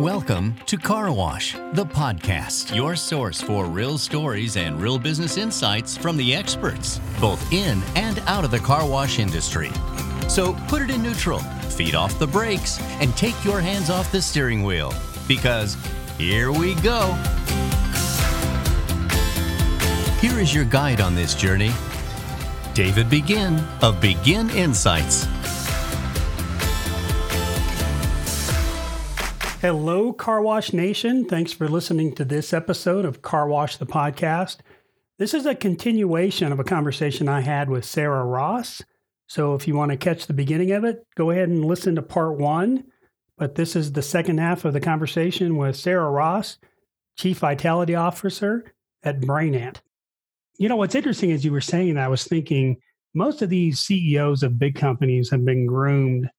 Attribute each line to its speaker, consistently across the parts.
Speaker 1: Welcome to Car Wash, the podcast, your source for real stories and real business insights from the experts, both in and out of the car wash industry. So put it in neutral, feed off the brakes, and take your hands off the steering wheel because here we go. Here is your guide on this journey David Begin of Begin Insights.
Speaker 2: Hello, Car Wash Nation. Thanks for listening to this episode of Car Wash the Podcast. This is a continuation of a conversation I had with Sarah Ross. So if you want to catch the beginning of it, go ahead and listen to part one. But this is the second half of the conversation with Sarah Ross, Chief Vitality Officer at Brainant. You know, what's interesting as you were saying, I was thinking most of these CEOs of big companies have been groomed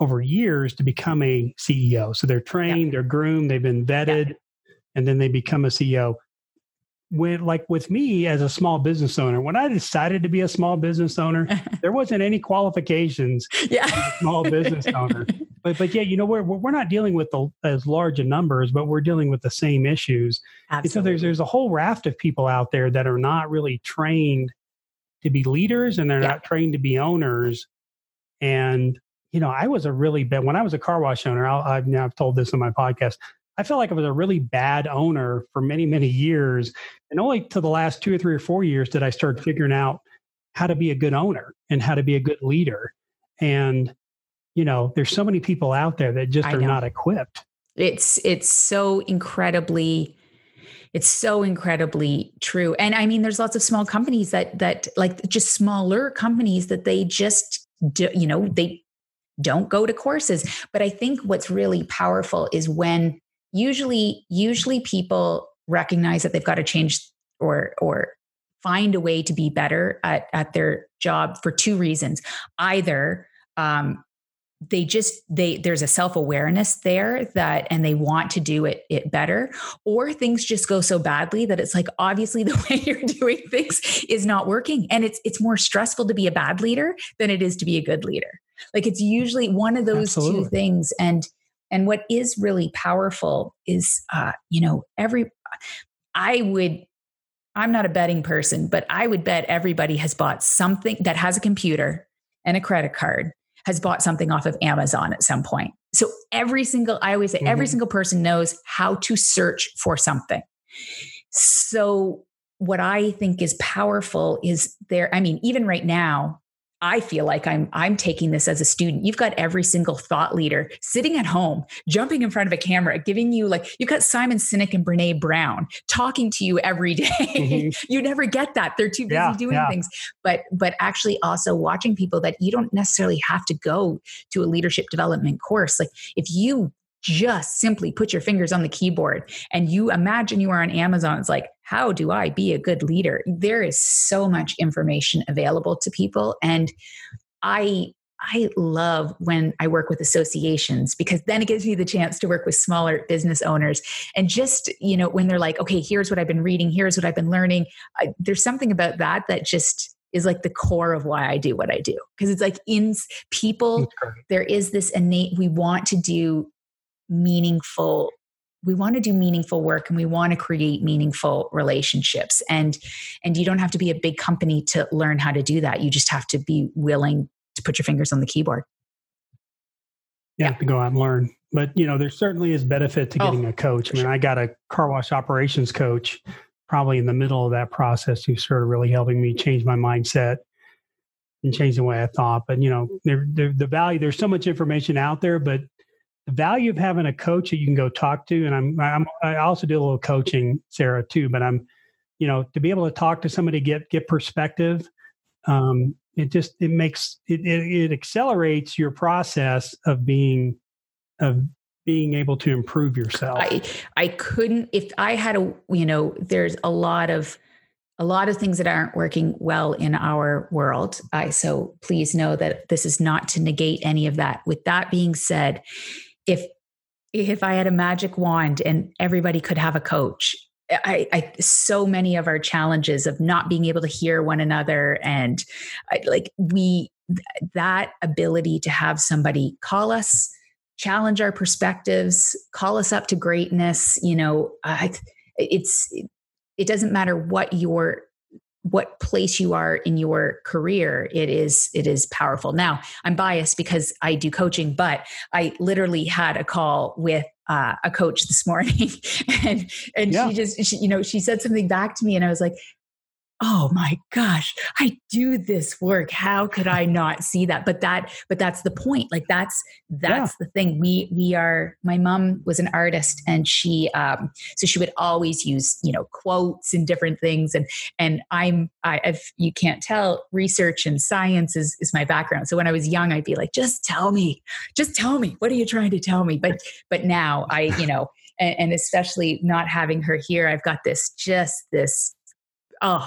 Speaker 2: over years to become a CEO. So they're trained, yeah. they're groomed, they've been vetted, yeah. and then they become a CEO. When, like with me as a small business owner, when I decided to be a small business owner, there wasn't any qualifications.
Speaker 3: Yeah,
Speaker 2: small business owner. But but yeah, you know we're we're not dealing with the, as large a numbers, but we're dealing with the same issues. Absolutely. And so there's there's a whole raft of people out there that are not really trained to be leaders, and they're yeah. not trained to be owners. And you know, I was a really bad when I was a car wash owner. i have now I've told this in my podcast. I felt like I was a really bad owner for many, many years, and only to the last two or three or four years did I start figuring out how to be a good owner and how to be a good leader. And you know, there's so many people out there that just are not equipped.
Speaker 3: It's it's so incredibly it's so incredibly true and i mean there's lots of small companies that that like just smaller companies that they just do, you know they don't go to courses. But i think what's really powerful is when usually usually people recognize that they've got to change or or find a way to be better at, at their job for two reasons. Either um, they just they there's a self-awareness there that and they want to do it it better or things just go so badly that it's like obviously the way you're doing things is not working. And it's it's more stressful to be a bad leader than it is to be a good leader like it's usually one of those Absolutely. two things. And and what is really powerful is uh, you know, every I would I'm not a betting person, but I would bet everybody has bought something that has a computer and a credit card has bought something off of Amazon at some point. So every single, I always say, mm-hmm. every single person knows how to search for something. So what I think is powerful is there, I mean, even right now, I feel like I'm I'm taking this as a student. You've got every single thought leader sitting at home, jumping in front of a camera, giving you like you've got Simon Sinek and Brene Brown talking to you every day. Mm-hmm. you never get that. They're too busy yeah, doing yeah. things. But but actually also watching people that you don't necessarily have to go to a leadership development course. Like if you just simply put your fingers on the keyboard and you imagine you are on Amazon. It's like, how do I be a good leader? There is so much information available to people. And I I love when I work with associations because then it gives me the chance to work with smaller business owners. And just, you know, when they're like, okay, here's what I've been reading, here's what I've been learning, I, there's something about that that just is like the core of why I do what I do. Because it's like in people, there is this innate, we want to do meaningful we want to do meaningful work and we want to create meaningful relationships. And and you don't have to be a big company to learn how to do that. You just have to be willing to put your fingers on the keyboard.
Speaker 2: You yeah, to go out and learn. But you know there certainly is benefit to oh, getting oh, a coach. i mean sure. i got a car wash operations coach probably in the middle of that process who's sort of really helping me change my mindset and change the way i thought. But you know the value there's so much information out there but the value of having a coach that you can go talk to, and I'm, I'm I also do a little coaching, Sarah, too. But I'm, you know, to be able to talk to somebody, get get perspective, um, it just it makes it, it, it accelerates your process of being of being able to improve yourself.
Speaker 3: I I couldn't if I had a you know there's a lot of a lot of things that aren't working well in our world. I so please know that this is not to negate any of that. With that being said, if if I had a magic wand and everybody could have a coach, I, I, so many of our challenges of not being able to hear one another and I, like we that ability to have somebody call us challenge our perspectives call us up to greatness you know I, it's it doesn't matter what your what place you are in your career it is it is powerful now i'm biased because i do coaching but i literally had a call with uh, a coach this morning and and yeah. she just she, you know she said something back to me and i was like oh my gosh i do this work how could i not see that? But that but that's the point like that's that's yeah. the thing we we are my mom was an artist and she um so she would always use you know quotes and different things and and i'm i if you can't tell research and science is is my background. So when i was young i'd be like just tell me just tell me what are you trying to tell me? But but now i you know and, and especially not having her here i've got this just this oh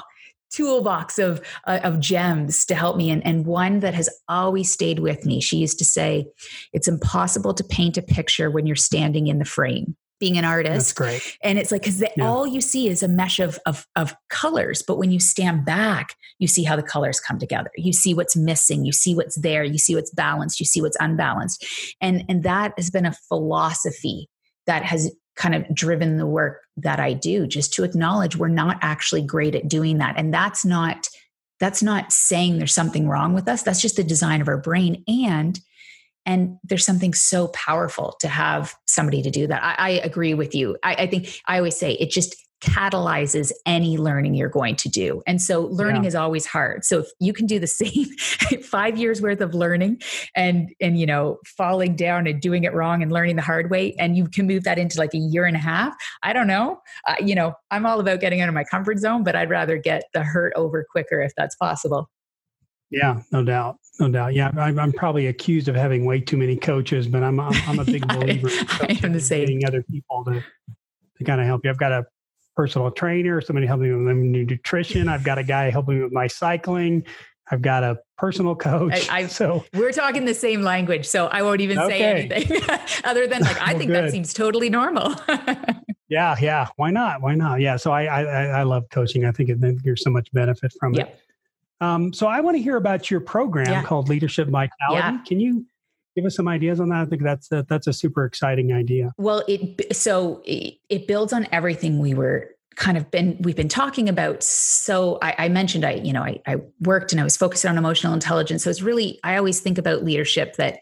Speaker 3: toolbox of uh, of gems to help me. And, and one that has always stayed with me she used to say it's impossible to paint a picture when you're standing in the frame being an artist.
Speaker 2: That's great.
Speaker 3: And it's like because yeah. all you see is a mesh of, of of colors but when you stand back you see how the colors come together. You see what's missing you see what's there you see what's balanced you see what's unbalanced. And and that has been a philosophy that has kind of driven the work that I do just to acknowledge we're not actually great at doing that. And that's not that's not saying there's something wrong with us. That's just the design of our brain. And and there's something so powerful to have somebody to do that. I, I agree with you. I, I, think i always say it just catalyzes any learning you're going to do. And so learning yeah. is always hard. So if you can do the same 5 years worth of learning and and you know falling down and doing it wrong and learning the hard way and you can move that into like a year and a half, I don't know. Uh, you know, I'm all about getting out of my comfort zone, but I'd rather get the hurt over quicker if that's possible.
Speaker 2: Yeah, no doubt, no doubt. Yeah, I'm, I'm, probably accused of having way too many coaches, but I'm I'm, I'm a big believer.
Speaker 3: I, I am the same.
Speaker 2: Getting other people to to kind of help you. I've got a personal trainer, somebody helping me with my nutrition. I've got a guy helping me with my cycling. I've got a personal coach.
Speaker 3: I, I, so we're talking the same language, so I won't even okay. say anything other than like I well, think good. that seems totally normal.
Speaker 2: yeah, yeah. Why not? Why not? Yeah. So I I, I love coaching. I think it, there's so much benefit from it. Um, so I want to hear about your program yeah. called Leadership Vitality. Yeah. Can you give us some ideas on that? I think that's a, that's a super exciting idea.
Speaker 3: Well, it so it, it builds on everything we were kind of been we've been talking about so I, I, mentioned i you know I, I worked and i was focused on emotional intelligence so it's really i always think about leadership that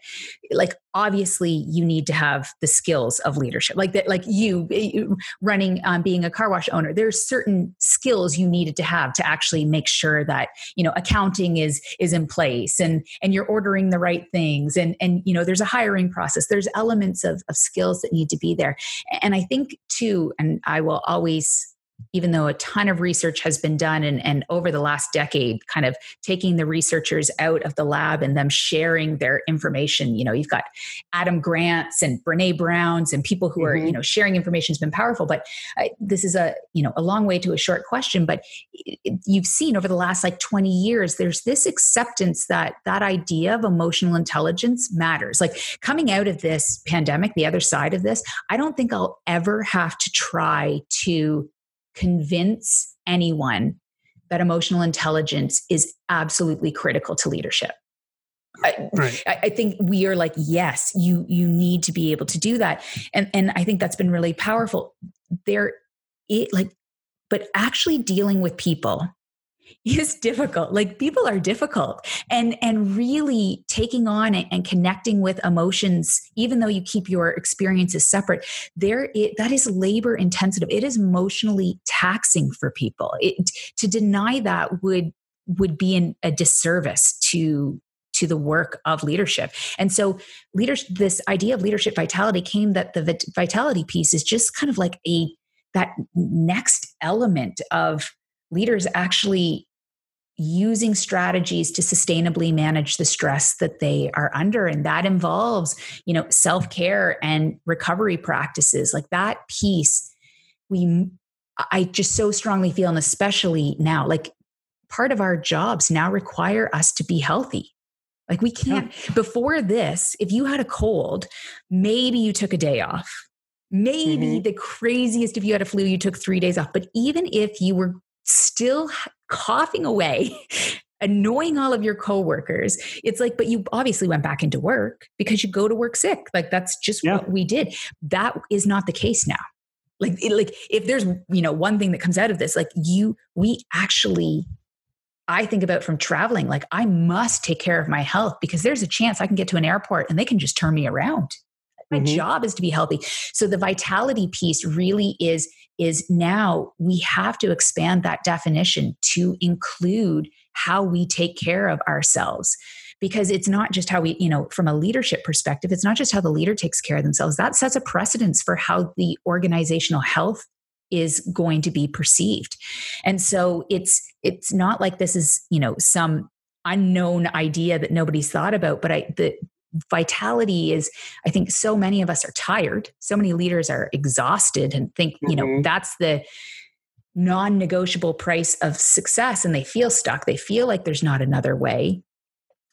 Speaker 3: like obviously you need to have the skills of leadership. Like that like you eh, running um, being a car wash owner there's certain skills you needed to have to actually make sure that you know accounting is is in place and and you're ordering the right things and and you know there's a hiring process. There's elements of, of skills that need to be there. And i think too and i will always even though a ton of research has been done and, and over the last decade, kind of taking the researchers out of the lab and them sharing their information. You know, you've got Adam Grants and Brene Browns and people who mm-hmm. are, you know, sharing information has been powerful. But uh, this is a, you know, a long way to a short question. But you've seen over the last like 20 years, there's this acceptance that that idea of emotional intelligence matters. Like coming out of this pandemic, the other side of this, I don't think I'll ever have to try to convince anyone that emotional intelligence is absolutely critical to leadership. I, right. I, think we are like, yes, you you need to be able to do that, and and I think that's been really powerful. There, it like, but actually dealing with people is difficult. Like people are difficult. And and really taking on and connecting with emotions even though you keep your experiences separate there it, that is labor intensive. It is emotionally taxing for people. It, to deny that would would be an, a disservice to to the work of leadership. And so leaders this idea of leadership vitality came that the vitality piece is just kind of like a that next element of leaders actually using strategies to sustainably manage the stress that they are under. And that involves you know self-care and recovery practices. Like that piece we i just so strongly feel and especially now like part of our jobs now require us to be healthy. Like we can't before this if you had a cold maybe you took a day off. Maybe mm-hmm. the craziest if you had a flu you took 3 days off. But even if you were still coughing away annoying all of your coworkers. It's like, but you obviously went back into work because you go to work sick. Like that's just yeah. what we did. That is not the case now. Like, it, like if there's you know one thing that comes out of this, like you, we actually I think about from traveling, like I must take care of my health because there's a chance I can get to an airport and they can just turn me around. My mm-hmm. job is to be healthy. So the vitality piece really is is now we have to expand that definition to include how we take care of ourselves because it's not just how we you know from a leadership perspective it's not just how the leader takes care of themselves that sets a precedence for how the organizational health is going to be perceived and so it's it's not like this is you know some unknown idea that nobody's thought about but i the vitality is i think so many of us are tired so many leaders are exhausted and think mm-hmm. you know mm-hmm. that's the non-negotiable price of success and they feel stuck they feel like there's not another way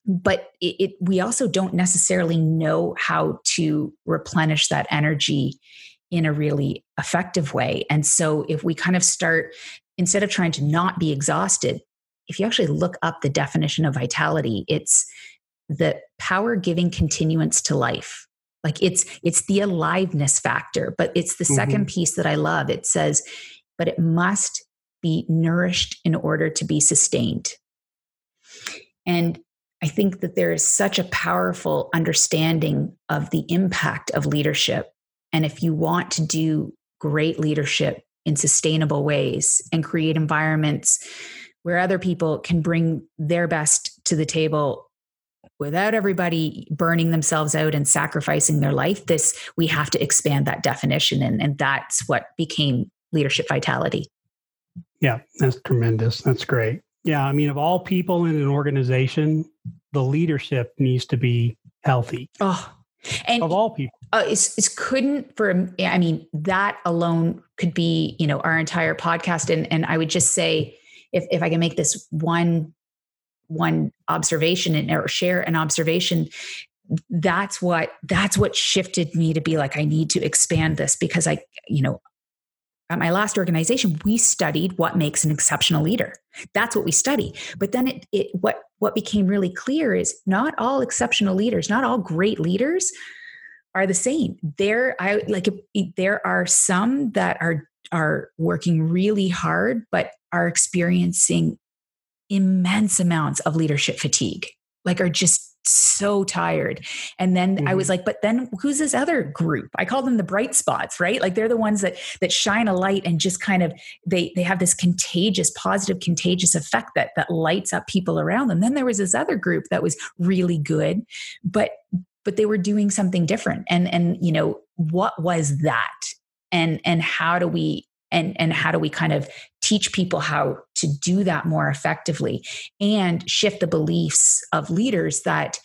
Speaker 3: but it, it, we also don't necessarily know how to replenish that energy in a really effective way and so if we kind of start instead of trying to not be exhausted if you actually look up the definition of vitality it's the power giving continuance to life. Like it's it's the aliveness factor but it's the mm-hmm. second piece that i love. It says but it must be nourished in order to be sustained. And i think that there is such a powerful understanding of the impact of leadership. And if you want to do great leadership in sustainable ways and create environments where other people can bring their best to the table without everybody burning themselves out and sacrificing their life this we have to expand that definition and, and that's what became leadership vitality.
Speaker 2: Yeah that's tremendous. That's great. Yeah i mean of all people in an organization the leadership needs to be healthy.
Speaker 3: Oh and
Speaker 2: of all people.
Speaker 3: Uh, it's, it's couldn't for i mean that alone could be you know our entire podcast and and i would just say if if i can make this one one observation and or share an observation that's what that's what shifted me to be like i need to expand this because i you know at my last organization we studied what makes an exceptional leader. That's what we study. But then it, it what what became really clear is not all exceptional leaders not all great leaders are the same. There i like there are some that are are working really hard but are experiencing immense amounts of leadership fatigue, like are just so tired. And then mm-hmm. I was mm-hmm. like, but then who's this other group? I call them the bright spots, right? Like they're the ones that that shine a light and just kind of they they have this contagious, positive, contagious effect that that lights up people around them. Then there was this other group that was really good, but but they were doing something different. And and you know, what was that? And and how do we and and how do we kind of teach people how to do that more effectively and shift the beliefs of leaders that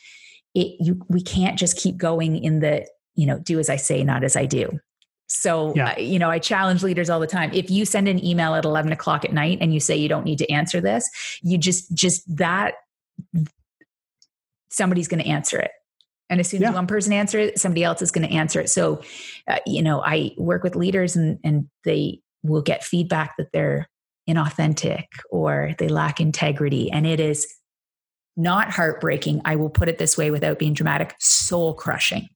Speaker 3: it you we can't just keep going in the you know do as i say not as i do so yeah. uh, you know i challenge leaders all the time if you send an email at 11 o'clock at night and you say you don't need to answer this you just just that somebody's going to answer it and as soon yeah. as one person answers it somebody else is going to answer it so uh, you know i work with leaders and and they will get feedback that they're inauthentic or they lack integrity. And it is not heartbreaking. I will put it this way without being dramatic soul crushing.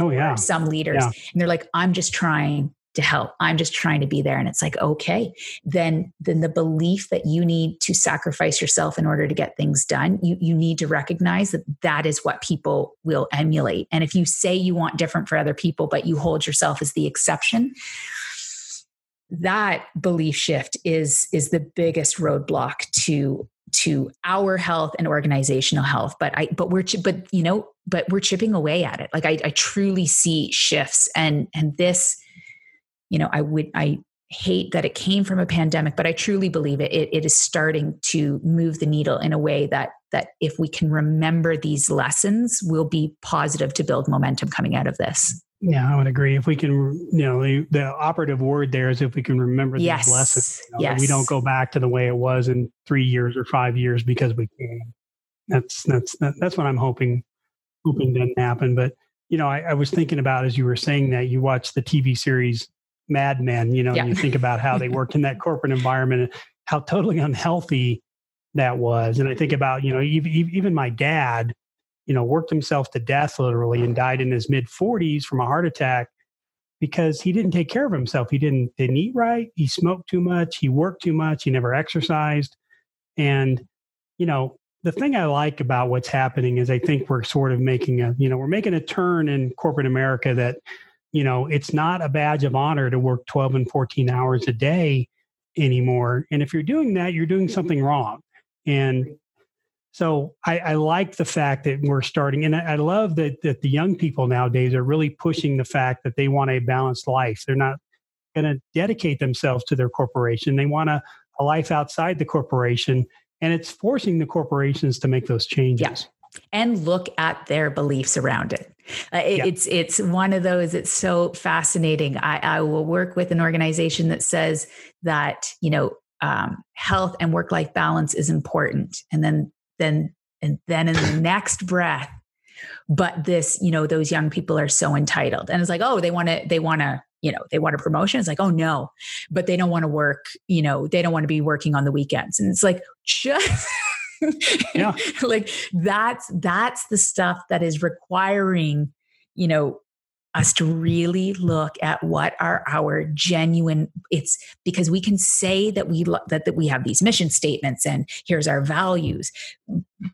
Speaker 2: Oh, yeah.
Speaker 3: Some leaders. Yeah. And they're like, I'm just trying to help. I'm just trying to be there. And it's like, okay, then then the belief that you need to sacrifice yourself in order to get things done, you you need to recognize that that is what people will emulate. And if you say you want different for other people, but you hold yourself as the exception, that belief shift is is the biggest roadblock to to our health and organizational health. But i but we're but you know but we're chipping away at it. Like i, I truly see shifts and and this you know i would i hate that it came from a pandemic but i truly believe it, it it is starting to move the needle in a way that that if we can remember these lessons will be positive to build momentum coming out of this
Speaker 2: yeah, I would agree. If we can, you know, the, the operative word there is if we can remember
Speaker 3: yes.
Speaker 2: these lessons.
Speaker 3: You know,
Speaker 2: yes. We don't go back to the way it was in three years or five years because we can. That's that's that's what I'm hoping hoping doesn't happen. But you know, I, I was thinking about as you were saying that you watch the TV series Mad Men. You know, yeah. and you think about how they worked in that corporate environment, and how totally unhealthy that was. And I think about, you know, even, even my dad, you know, worked himself to death literally and died in his mid 40s from a heart attack because he didn't take care of himself. He didn't didn't eat right. He smoked too much. He worked too much. He never exercised. And you know, the thing I like about what's happening is I think we're sort of making a you know we're making a turn in corporate America that you know it's not a badge of honor to work 12 and 14 hours a day anymore. And if you're doing that, you're doing something wrong. And so I, I, like the fact that we're starting, and I, I love that that the young people nowadays are really pushing the fact that they want a balanced life. They're not going to dedicate themselves to their corporation. They want a, a life outside the corporation, and it's forcing the corporations to make those changes.
Speaker 3: Yeah. And look at their beliefs around it. Uh, it yeah. It's it's one of those. It's so fascinating. I, I will work with an organization that says that you know um, health and work life balance is important, and then then and then in the next breath but this you know those young people are so entitled. And it's like oh they want to they want to you know they want a promotion. It's like oh no but they don't want to work you know they don't want to be working on the weekends. And it's like just yeah. like that's that's the stuff that is requiring you know us to really look at what are our genuine it's because we can say that we that, that we have these mission statements and here's our values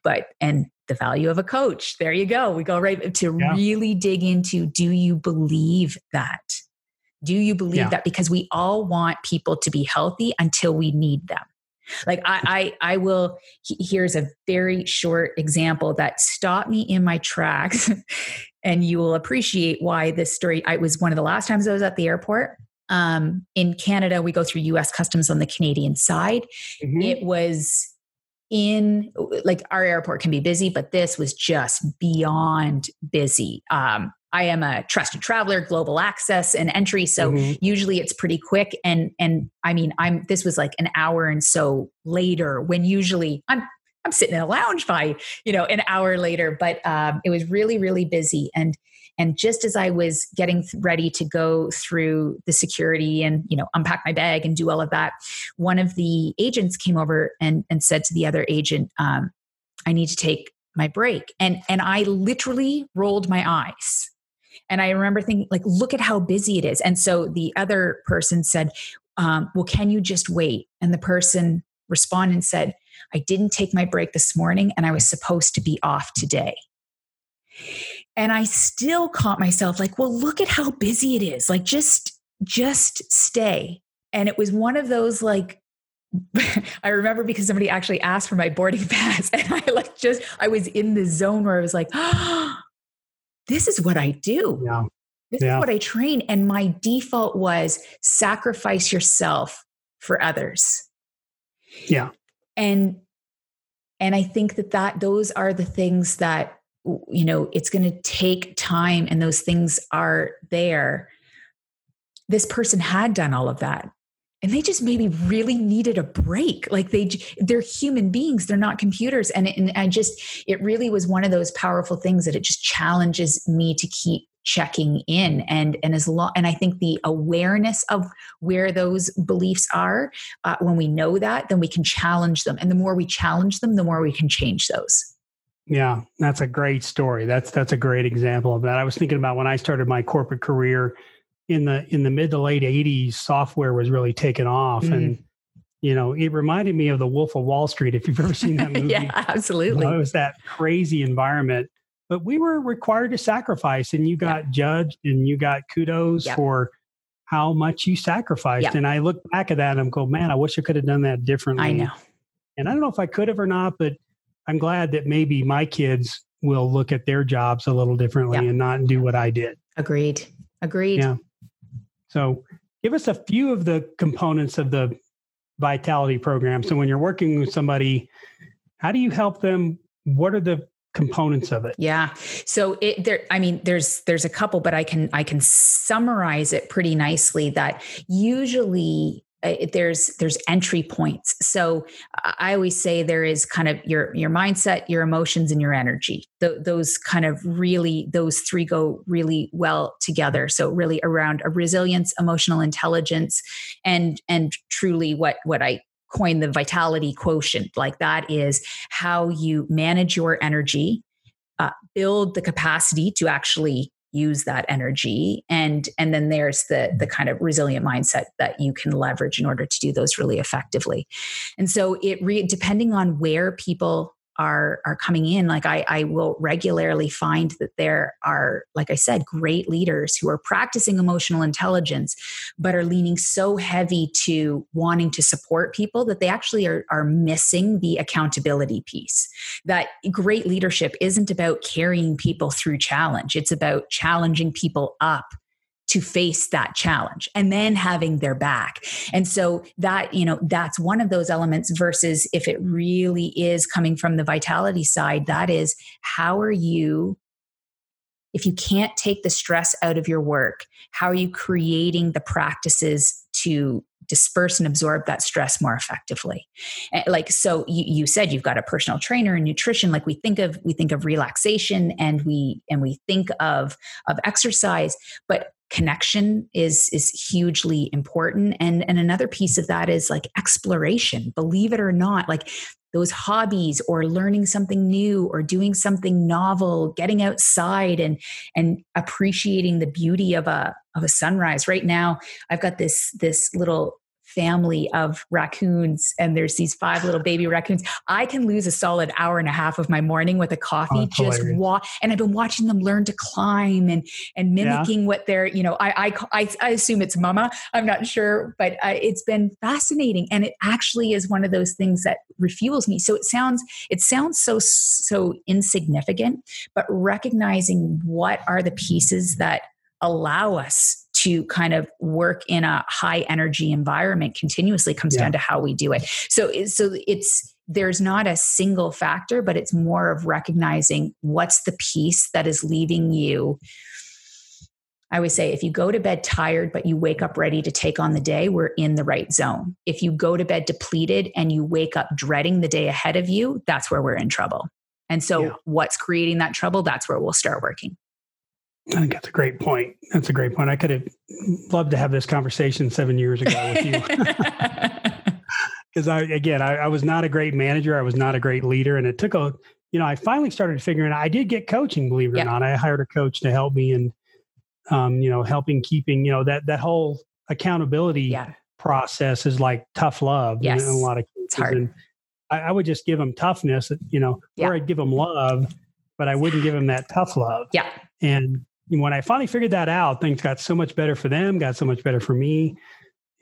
Speaker 3: but and the value of a coach. There you go. We go right to yeah. really dig into do you believe that? Do you believe yeah. that? Because we all want people to be healthy until we need them like I, I, I will. Here's a very short example that stopped me in my tracks, and you will appreciate why this story. I was one of the last times I was at the airport. Um, in Canada, we go through U.S. customs on the Canadian side. Mm-hmm. It was in like our airport can be busy, but this was just beyond busy. Um, I am a trusted traveler, global access and entry. So mm-hmm. usually it's pretty quick. And and I mean, I'm this was like an hour and so later when usually I'm I'm sitting in a lounge by, you know, an hour later. But um, it was really, really busy. And and just as I was getting ready to go through the security and, you know, unpack my bag and do all of that, one of the agents came over and, and said to the other agent, um, I need to take my break. And and I literally rolled my eyes and I remember thinking, like, look at how busy it is. And so the other person said, um, Well, can you just wait? And the person responded and said, I didn't take my break this morning and I was supposed to be off today. And I still caught myself like, well, look at how busy it is. Like, just, just stay. And it was one of those like, I remember because somebody actually asked for my boarding pass and I like just, I was in the zone where I was like, oh, this is what I do. Yeah. This yeah. is what I train. And my default was sacrifice yourself for others.
Speaker 2: Yeah.
Speaker 3: And and I think that that those are the things that you know it's going to take time and those things are there this person had done all of that and they just maybe really needed a break. Like they they're human beings. They're not computers. And, it, and i just it really was one of those powerful things that it just challenges me to keep checking in. And and as long and i think the awareness of where those beliefs are uh, when we know that then we can challenge them. And the more we challenge them the more we can change those.
Speaker 2: Yeah that's a great story. That's that's a great example of that. I was thinking about when i started my corporate career in the in the mid to late 80s software was really taken off. Mm. and you know it reminded me of the wolf of wall street if you've ever seen that movie
Speaker 3: yeah absolutely
Speaker 2: you know, it was that crazy environment. But we were required to sacrifice and you got judged and you got kudos yep. for how much you sacrificed. Yep. and i look back at that and i'm going man i wish i could have done that differently.
Speaker 3: i know.
Speaker 2: And i don't know if i could have or not but i'm glad that maybe my kids will look at their jobs a little differently and not do what i did.
Speaker 3: Agreed. Agreed.
Speaker 2: Yeah so, give us a few of the components of the vitality program. So, when you're working with somebody, how do you help them? What are the components of it
Speaker 3: yeah so it there i mean there's there's a couple but i can i can summarize it pretty nicely that usually uh, there's there's entry points. So i always say there is kind of your your mindset your emotions and your energy. Th- those kind of really those three go really well together. So really around a resilience emotional intelligence and and truly what what i coin the vitality quotient. Like that is how you manage your energy, uh, build the capacity to actually use that energy. And and then there's the the kind of resilient mindset that you can leverage in order to do those really effectively. And so it re, depending on where people are are coming in like I, I will regularly find that there are like i said great leaders who are practicing emotional intelligence but are leaning so heavy to wanting to support people that they actually are, are missing the accountability piece. That great leadership isn't about carrying people through challenge. It's about challenging people up to face that challenge and then having their back. And so that, you know, that's one of those elements versus if it really is coming from the vitality side, that is how are you if you can't take the stress out of your work, how are you creating the practices to disperse and absorb that stress more effectively eh, like so you, you, said you've got a personal trainer and nutrition like we think of we think of relaxation and we and we think of of exercise but connection is is hugely important. And and another piece of that is like exploration. Believe it or not like those hobbies or learning something new or doing something novel getting outside and and appreciating the beauty of a of a sunrise. Right now i've got this this little family of raccoons and there's these five little baby raccoons. I can lose a solid hour and a half of my morning with a coffee oh, just walk and i've been watching them learn to climb and and mimicking yeah. what they're you know I, I i assume it's mama i'm not sure but uh, it's been fascinating and it actually is one of those things that refuels me. So it sounds it sounds so so insignificant but recognizing what are the pieces that allow us to kind of work in a high energy environment continuously comes yeah. down to how we do it. So, so it's there's not a single factor, but it's more of recognizing what's the piece that is leaving you. I would say if you go to bed tired, but you wake up ready to take on the day, we're in the right zone. If you go to bed depleted and you wake up dreading the day ahead of you, that's where we're in trouble. And so, yeah. what's creating that trouble? That's where we'll start working.
Speaker 2: I think that's a great point. That's a great point. I could have loved to have this conversation seven years ago with you. Because I, again, I, I, was not a great manager. I was not a great leader. And it took a, you know, I finally started figuring out, I did get coaching, believe it or not. I hired a coach to help me and, um, you know, helping keeping, you know, that, that whole accountability yeah. process is like tough love
Speaker 3: yes.
Speaker 2: in, a lot of cases.
Speaker 3: It's hard.
Speaker 2: And I, I, would just give them toughness, you know, yeah. or I'd give them love, but I wouldn't give them that tough love.
Speaker 3: Yeah.
Speaker 2: And when I finally figured that out, things got so much better for them, got so much better for me,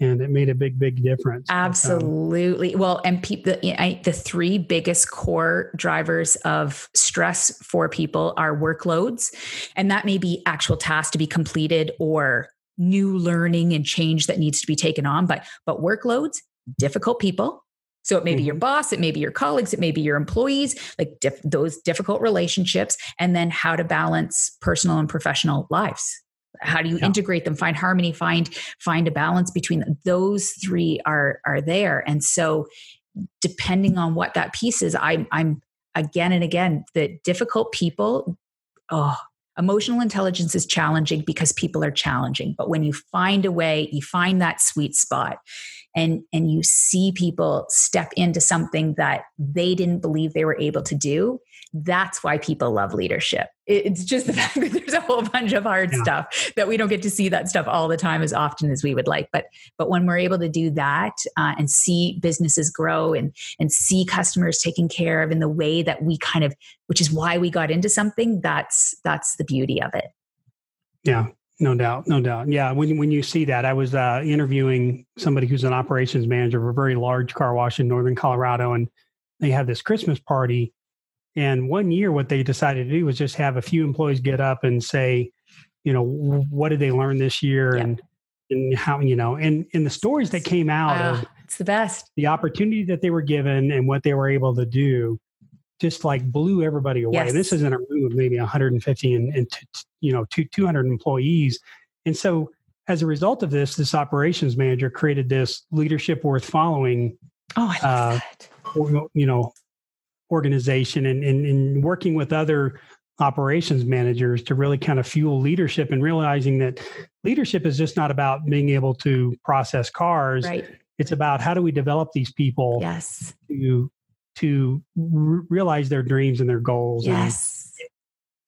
Speaker 2: and it made a big, big difference.
Speaker 3: Absolutely. But, um, well, and people, the, the three biggest core drivers of stress for people are workloads, and that may be actual tasks to be completed or new learning and change that needs to be taken on. But but workloads, difficult people, so it may be your mm-hmm. boss, it may be your colleagues, it may be your employees, like diff- those difficult relationships, and then how to balance personal and professional lives. How do you yeah. integrate them? Find harmony. Find find a balance between them. those three. Are are there? And so, depending on what that piece is, I'm I'm again and again the difficult people. Oh, emotional intelligence is challenging because people are challenging. But when you find a way, you find that sweet spot and and you see people step into something that they didn't believe they were able to do that's why people love leadership it's just the fact that there's a whole bunch of hard yeah. stuff that we don't get to see that stuff all the time as often as we would like but but when we're able to do that uh, and see businesses grow and and see customers taken care of in the way that we kind of which is why we got into something that's that's the beauty of it
Speaker 2: yeah no doubt, no doubt. Yeah, when when you see that, I was uh, interviewing somebody who's an operations manager of a very large car wash in northern Colorado, and they had this Christmas party. And one year, what they decided to do was just have a few employees get up and say, you know, what did they learn this year, yeah. and and how you know, and in the stories that came out of
Speaker 3: it's the best,
Speaker 2: the opportunity that they were given and what they were able to do just like blew everybody away. Yes. This is in a room of maybe 150 and, and t- you know, two, 200 employees. And so as a result of this, this operations manager created this leadership worth following.
Speaker 3: Oh, I love uh, that.
Speaker 2: You know, organization and, and, and working with other operations managers to really kind of fuel leadership and realizing that leadership is just not about being able to process cars.
Speaker 3: Right
Speaker 2: It's about how do we develop these people
Speaker 3: yes.
Speaker 2: to to r- realize their dreams and their goals
Speaker 3: yes.
Speaker 2: and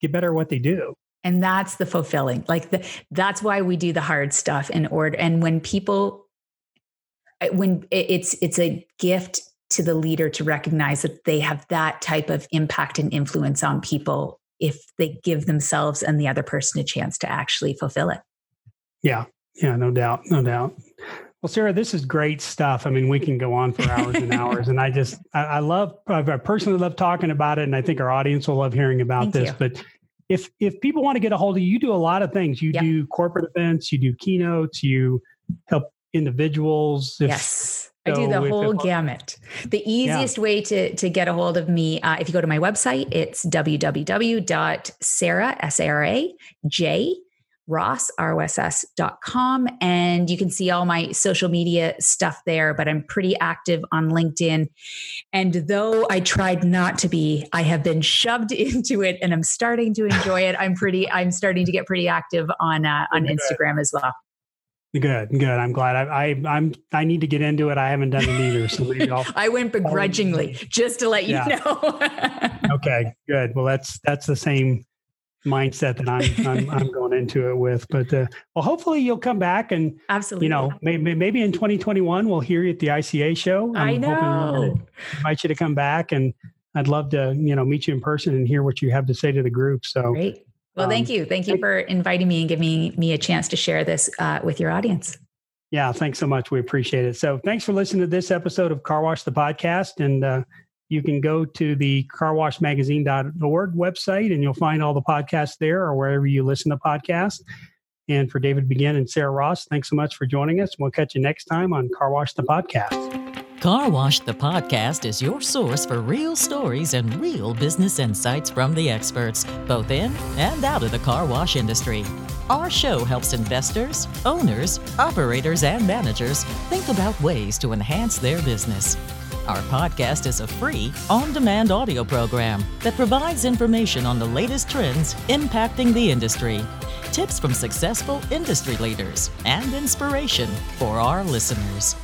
Speaker 2: get better at what they do.
Speaker 3: And that's the fulfilling. Like the that's why we do the hard stuff in order. And when people eh, when it's it's a gift to the leader to recognize that they have that type of impact and influence on people if they give themselves and the other person a chance to actually fulfill it.
Speaker 2: Yeah. Yeah, no doubt. No doubt. Well, Sarah, this is great stuff. I mean, we can go on for hours and hours. And I just, I, I love, I personally love talking about it. And I think our audience will love hearing about
Speaker 3: Thank
Speaker 2: this.
Speaker 3: you.
Speaker 2: But if, if people want to get a hold of you, you do a lot of things. You
Speaker 3: Yep.
Speaker 2: do corporate events, you do keynotes, you help individuals. If,
Speaker 3: yes. I do the whole gamut. The easiest way to, to get a hold of me, uh, if you go to my website, it's www.sarah, S-A-R-A, J, Ross, R-O-S-S.com. And you can see all my social media stuff there, but I'm pretty active on LinkedIn. And though I tried not to be, I have been shoved into it and I'm starting to enjoy it. I'm pretty, I'm starting to get pretty active on, uh, on Instagram as well.
Speaker 2: Good, good. I'm glad. I, I, I'm, I need to get into it. I haven't done it either. So maybe I'll,
Speaker 3: I went begrudgingly just to let you
Speaker 2: Yeah.
Speaker 3: know.
Speaker 2: okay, good. Well, that's, that's the same mindset that I'm, I'm, I'm going into it with. But, uh, well, hopefully you'll come back and,
Speaker 3: Absolutely.
Speaker 2: you know, maybe, maybe in 2021 we'll hear you at the ICA show.
Speaker 3: I
Speaker 2: I'm gonna
Speaker 3: know.
Speaker 2: invite you to come back, and I'd love to, you know, meet you in person and hear what you have to say to the group. So,
Speaker 3: Great. Well, thank
Speaker 2: Um,
Speaker 3: you. Thank you for inviting me and giving me a chance to share this uh, with your audience.
Speaker 2: yeah, thanks so much. We appreciate it. So, thanks for listening to this episode of Car Wash the podcast, and uh, you can go to the carwashmagazine.org website, and you'll find all the podcasts there, or wherever you listen to podcasts. And for David Begin and Sarah Ross, thanks so much for joining us. We'll catch you next time on Car Wash the podcast.
Speaker 4: Car Wash the Podcast is your source for real stories and real business insights from the experts, both in and out of the car wash industry. Our show helps investors, owners, operators, and managers think about ways to enhance their business. Our podcast is a free, on demand audio program that provides information on the latest trends impacting the industry, tips from successful industry leaders, and inspiration for our listeners.